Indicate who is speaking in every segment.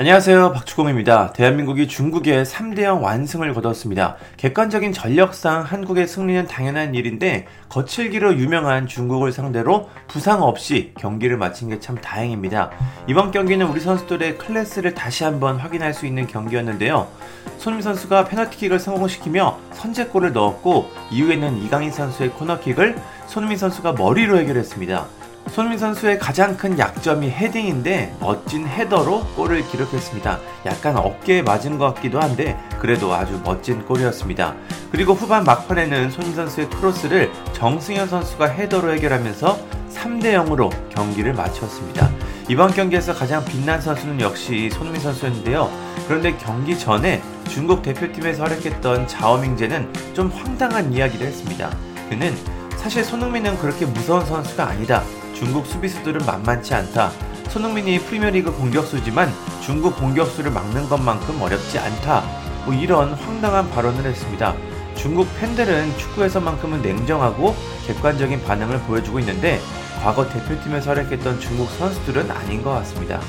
Speaker 1: 안녕하세요. 박주공입니다. 대한민국이 중국의 3대0 완승을 거뒀습니다. 객관적인 전력상 한국의 승리는 당연한 일인데 거칠기로 유명한 중국을 상대로 부상 없이 경기를 마친 게 참 다행입니다. 이번 경기는 우리 선수들의 클래스를 다시 한번 확인할 수 있는 경기였는데요. 손흥민 선수가 페널티킥을 성공시키며 선제골을 넣었고 이후에는 이강인 선수의 코너킥을 손흥민 선수가 머리로 해결했습니다. 손흥민 선수의 가장 큰 약점이 헤딩인데 멋진 헤더로 골을 기록했습니다. 약간 어깨에 맞은 것 같기도 한데 그래도 아주 멋진 골이었습니다. 그리고 후반 막판에는 손흥민 선수의 크로스를 정승현 선수가 헤더로 해결하면서 3대 0으로 경기를 마쳤습니다. 이번 경기에서 가장 빛난 선수는 역시 손흥민 선수였는데요. 그런데 경기 전에 중국 대표팀에서 활약했던 자오밍제는 좀 황당한 이야기를 했습니다. 그는 사실 손흥민은 그렇게 무서운 선수가 아니다. 중국 수비수들은 만만치 않다. 손흥민이 프리미어리그 공격수지만 중국 공격수를 막는 것만큼 어렵지 않다. 뭐 이런 황당한 발언을 했습니다. 중국 팬들은 축구에서만큼은 냉정하고 객관적인 반응을 보여주고 있는데 과거 대표팀에서 활약했던 중국 선수들은 아닌 것 같습니다.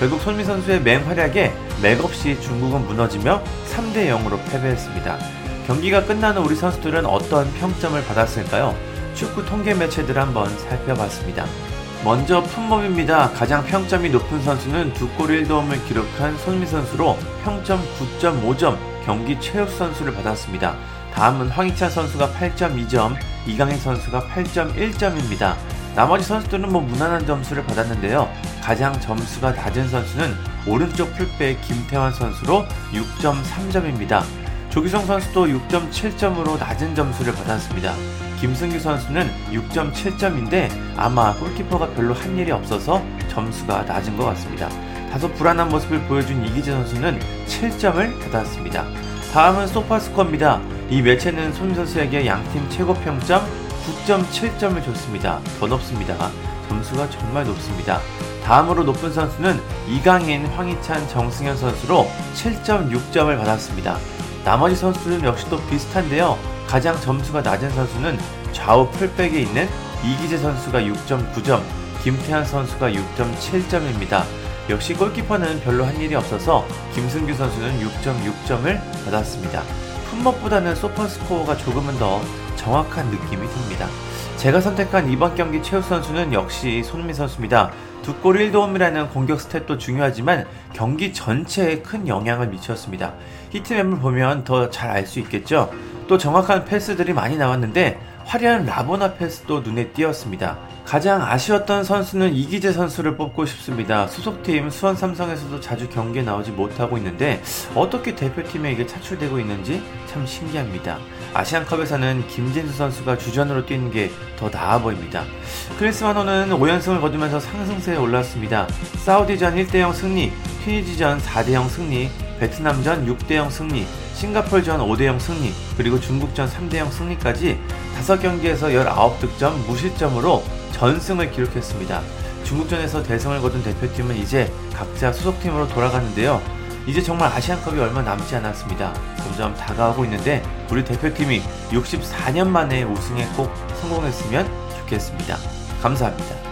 Speaker 1: 결국 손미 선수의 맹활약에 맥없이 중국은 무너지며 3대 0으로 패배했습니다. 경기가 끝나는 우리 선수들은 어떤 평점을 받았을까요? 축구 통계 매체들 한번 살펴봤습니다. 먼저 품목입니다. 가장 평점이 높은 선수는 두 골 1도움을 기록한 손미 선수로 평점 9.5점, 경기 최우 선수를 받았습니다. 다음은 황희찬 선수가 8.2점, 이강인 선수가 8.1점입니다. 나머지 선수들은 뭐 무난한 점수를 받았는데요. 가장 점수가 낮은 선수는 오른쪽 풀백 김태환 선수로 6.3점입니다. 조기성 선수도 6.7점으로 낮은 점수를 받았습니다. 김승규 선수는 6.7점인데 아마 골키퍼가 별로 한 일이 없어서 점수가 낮은 것 같습니다. 다소 불안한 모습을 보여준 이기재 선수는 7점을 받았습니다. 다음은 소파스코입니다. 이 매체는 손 선수에게 양팀 최고 평점 9.7점을 줬습니다. 더 높습니다. 점수가 정말 높습니다. 다음으로 높은 선수는 이강인, 황희찬, 정승현 선수로 7.6점을 받았습니다. 나머지 선수는 역시 또 비슷한데요. 가장 점수가 낮은 선수는 좌우 풀백에 있는 이기재 선수가 6.9점, 김태환 선수가 6.7점입니다. 역시 골키퍼는 별로 한 일이 없어서 김승규 선수는 6.6점을 받았습니다. 품목보다는 소퍼 스코어가 조금은 더 정확한 느낌이 듭니다. 제가 선택한 이번 경기 최우 선수는 역시 손흥민 선수입니다. 두 골 1도움이라는 공격 스탯도 중요하지만 경기 전체에 큰 영향을 미쳤습니다. 히트맵을 보면 더 잘 알 수 있겠죠? 또 정확한 패스들이 많이 나왔는데 화려한 라보나 패스도 눈에 띄었습니다. 가장 아쉬웠던 선수는 이기재 선수를 뽑고 싶습니다. 소속팀 수원 삼성에서도 자주 경기에 나오지 못하고 있는데 어떻게 대표팀에 이게 차출되고 있는지 참 신기합니다. 아시안컵에서는 김진수 선수가 주전으로 뛰는 게 더 나아 보입니다. 크리스마노는 5연승을 거두면서 상승세에 올랐습니다. 사우디전 1대0 승리, 튀니지전 4대0 승리, 베트남전 6대0 승리, 싱가폴전 5대0 승리, 그리고 중국전 3대0 승리까지 5경기에서 19득점 무실점으로 전승을 기록했습니다. 중국전에서 대승을 거둔 대표팀은 이제 각자 소속팀으로 돌아가는데요. 이제 정말 아시안컵이 얼마 남지 않았습니다. 점점 다가오고 있는데 우리 대표팀이 64년 만에 우승에 꼭 성공했으면 좋겠습니다. 감사합니다.